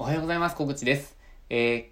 おはようございます。小口です。えー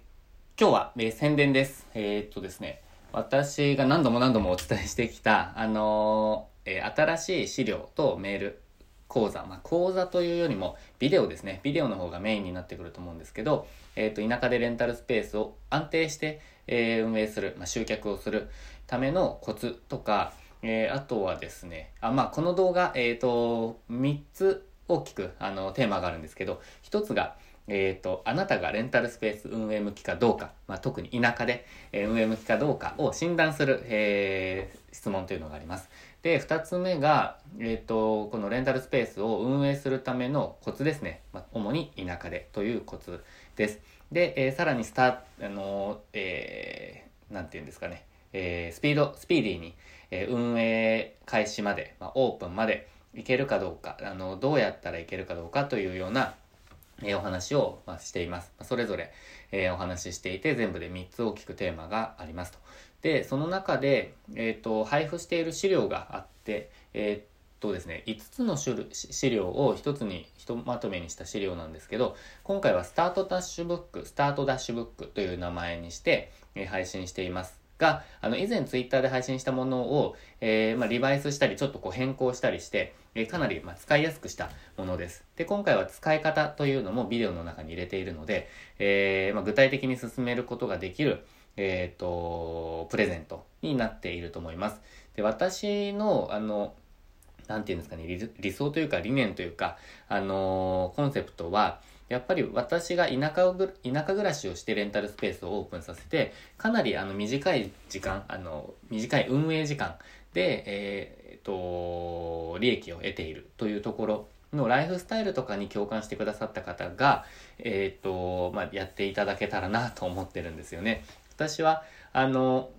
今日は、えー宣伝です。えーっとですね、私が何度も何度もお伝えしてきた、あのえ新しい資料とメール、講座、まあ、講座というよりもビデオですね。ビデオの方がメインになってくると思うんですけど、えっと、田舎でレンタルスペースを安定して、え運営する、まあ、集客をするためのコツとか、えあとはですね、あ、まあ、この動画、えっと、3つ大きく、あの、テーマがあるんですけど、1つが、えっ、と、あなたがレンタルスペース運営向きかどうか、まあ、特に田舎で、え運営向きかどうかを診断する、えー質問というのがあります。で、二つ目が、えっ、と、このレンタルスペースを運営するためのコツですね。まあ、主に田舎でというコツです。で、えーさらにスターあのえーなんていうんですかね、えースピード、スピーディーに、えー運営開始まで、まあ、オープンまでいけるかどうか、あのどうやったらいけるかどうかというような、えーお話を、ま、しています。それぞれ、えーお話ししていて、全部で3つ大きくテーマがありますと。で、その中で、えっ、と、配布している資料があって、えっとですね、5つの種類資料を1つに、ひとまとめにした資料なんですけど、今回はスタートダッシュブック、スタートダッシュブックという名前にして、え配信しています。が、あの、以前ツイッターで配信したものを、えーまあ、リバイスしたり、ちょっとこう変更したりして、えーかなり、まあ、使いやすくしたものです。で、今回は使い方というのもビデオの中に入れているので、えーまあ、具体的に進めることができる、えっ、と、プレゼントになっていると思います。で、私の、あの、なんていうんですかね、理理想というか理念というか、あのコンセプトは、やっぱり私が田舎をぐ、田舎暮らしをしてレンタルスペースをオープンさせて、かなりあの短い時間、あの、短い運営時間で、えーっと、利益を得ているというところのライフスタイルとかに共感してくださった方が、えっと、まあ、やっていただけたらなと思ってるんですよね。私は、あの、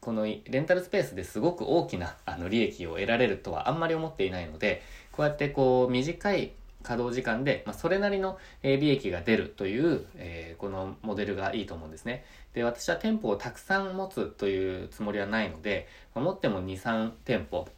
このレンタルスペースですごく大きなあの利益を得られるとはあんまり思っていないので、こうやってこう短い稼働時間で、まあ、それなりのえ利益が出るという、えーこのモデルがいいと思うんですね。で、私は店舗をたくさん持つというつもりはないので、まあ持っても2、3店舗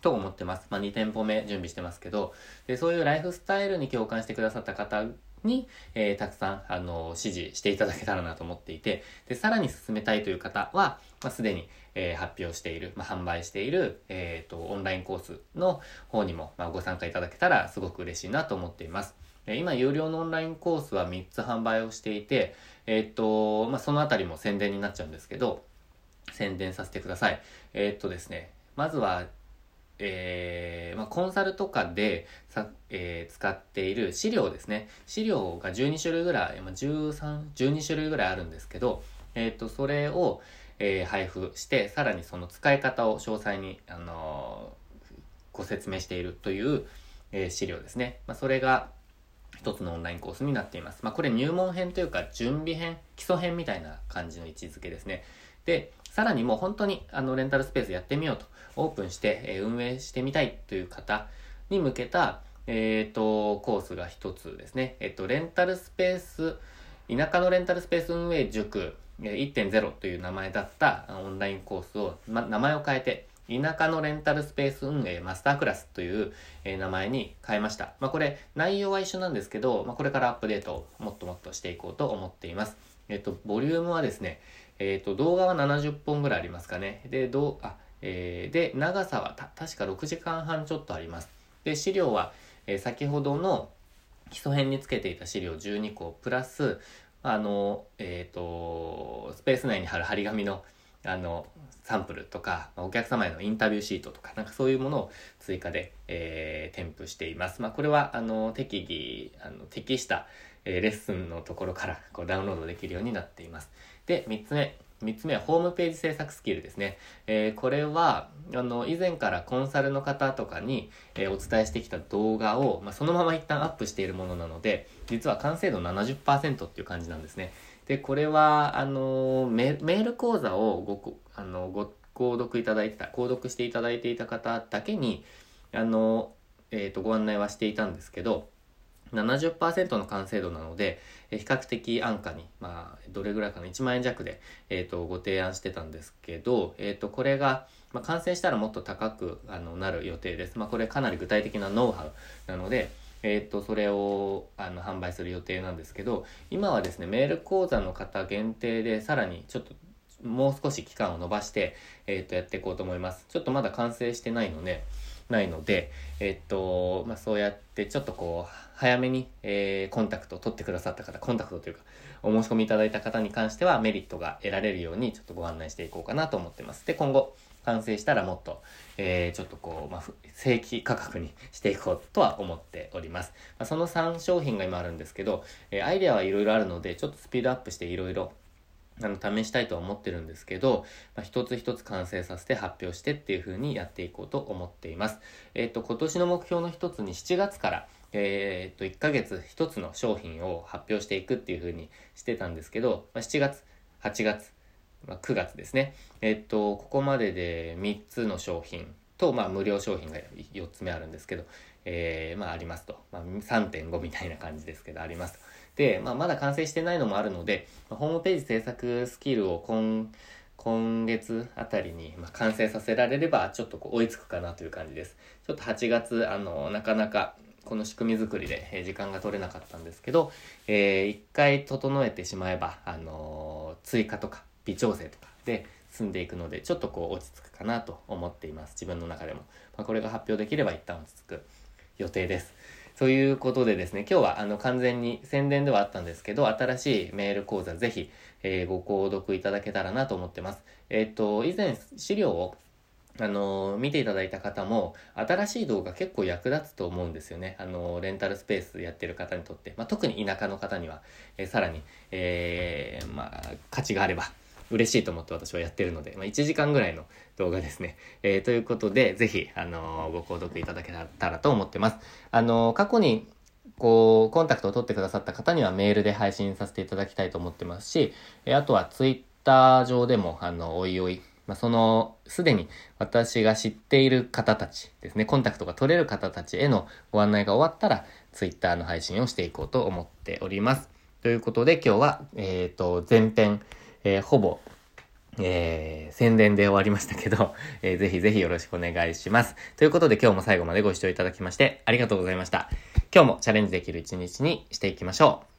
と思ってます。まあ、2店舗目準備してますけど、でそういうライフスタイルに共感してくださった方に、えーたくさん、あの、支持していただけたらなと思っていて、で、さらに進めたいという方は、まあ、すでに、えー発表している、まあ、販売している、えっ、と、オンラインコースの方にも、まあ、ご参加いただけたらすごく嬉しいなと思っています。え今、有料のオンラインコースは3つ販売をしていて、えっ、と、まあ、そのあたりも宣伝になっちゃうんですけど、宣伝させてください。えーっとですね、まずは、えーまあ、コンサルとかでさ、えー使っている資料ですね。資料が12種類ぐらい、まあ、13、12種類ぐらいあるんですけど、えーと、それを、え配布して、さらにその使い方を詳細に、あのご説明しているという、え資料ですね。まあ、それが、一つのオンラインコースになっています。まあ、これ入門編というか準備編、基礎編みたいな感じの位置づけですね。で、さらにもう本当にあのレンタルスペースやってみようと、オープンして、え運営してみたいという方に向けた、えっ、と、コースが一つですね。えっ、と、レンタルスペース、田舎のレンタルスペース運営塾1.0という名前だったオンラインコースを、ま、名前を変えて、田舎のレンタルスペース運営マスタークラスという、名前に変えました。まあ、これ内容は一緒なんですけど、まあ、これからアップデートをもっともっとしていこうと思っています。えっ、と、ボリュームはですね、えっ、と、動画は70本ぐらいありますかね。で、どう、あ、えーで、長さはた確か6時間半ちょっとあります。で、資料は、えー先ほどの基礎編につけていた資料12個プラス、あの、えっ、と、スペース内に貼る張り紙の、あの、サンプルとか、お客様へのインタビューシートとか、なんかそういうものを追加で、えー添付しています。まあ、これは、あの、適宜、あの、適した、えーレッスンのところからこうダウンロードできるようになっています。で、3つ目。3つ目はホームページ制作スキルですね。えーこれは、あの、以前からコンサルの方とかに、えーお伝えしてきた動画を、まあ、そのまま一旦アップしているものなので、実は完成度70%っていう感じなんですね。で、これは、あの、メール講座をご、あの、ご購読いただいてた、購読していただいていた方だけに、あの、えっ、と、ご案内はしていたんですけど、70%の完成度なので、比較的安価に、まあ、どれぐらいかな、1万円弱で、えっ、と、ご提案してたんですけど、えっ、と、これが、まあ、完成したらもっと高くあのなる予定です。まあ、これかなり具体的なノウハウなので、えっ、と、それを、あの、販売する予定なんですけど、今はですね、メール講座の方限定で、さらにちょっと、もう少し期間を延ばして、えっ、と、やっていこうと思います。ちょっとまだ完成してないので、ないので、えっと、まあ、そうやってちょっとこう、早めに、えー、コンタクトを取ってくださった方、コンタクトというか、お申し込みいただいた方に関してはメリットが得られるようにちょっとご案内していこうかなと思ってます。で、今後、完成したらもっと、えー、ちょっとこう、まあ、正規価格にしていこうとは思っております。まあ、その3商品が今あるんですけど、えー、アイデアはいろいろあるので、ちょっとスピードアップしていろいろあの、試したいとは思ってるんですけど、まあ、一つ一つ完成させて発表してっていう風にやっていこうと思っています。えっ、ー、と、今年の目標の一つに7月から、えっ、と、1ヶ月一つの商品を発表していくっていう風にしてたんですけど、まあ、7月、8月、まあ、9月ですね。えっ、と、ここまでで3つの商品と、まあ、無料商品が4つ目あるんですけど、えー、まあ、ありますと。まあ、3.5みたいな感じですけど、ありますと。で、まあ、まだ完成してないのもあるので、ホームページ制作スキルを今、今月あたりに、ま完成させられれば、ちょっとこう追いつくかなという感じです。ちょっと8月、あの、なかなか、この仕組み作りで、時間が取れなかったんですけど、えー、一回整えてしまえば、あのー、追加とか微調整とかで済んでいくので、ちょっとこう落ち着くかなと思っています。自分の中でも。まあ、これが発表できれば一旦落ち着く予定です。ということでですね、今日はあの完全に宣伝ではあったんですけど、新しいメール講座ぜひ、えー、ご購読いただけたらなと思ってます。えっ、ー、と、以前資料をあの見ていただいた方も、新しい動画結構役立つと思うんですよね。あのレンタルスペースやってる方にとって。まあ、特に田舎の方には、え、さらに、えー、まあ、価値があれば、嬉しいと思って私はやってるので、まあ、1時間ぐらいの動画ですね。えー、ということで、ぜひ、あのー、ご購読いただけたらと思ってます。あのー、過去に、こう、コンタクトを取ってくださった方にはメールで配信させていただきたいと思ってますし、えあとはツイッター上でも、あの、おいおい、まあ、その、すでに私が知っている方たちですね、コンタクトが取れる方たちへのご案内が終わったら、ツイッターの配信をしていこうと思っております。ということで今日は、えっ、と、前編、えー、ほぼ、えー、宣伝で終わりましたけど、えー、ぜひぜひよろしくお願いします。ということで今日も最後までご視聴いただきましてありがとうございました。今日もチャレンジできる一日にしていきましょう。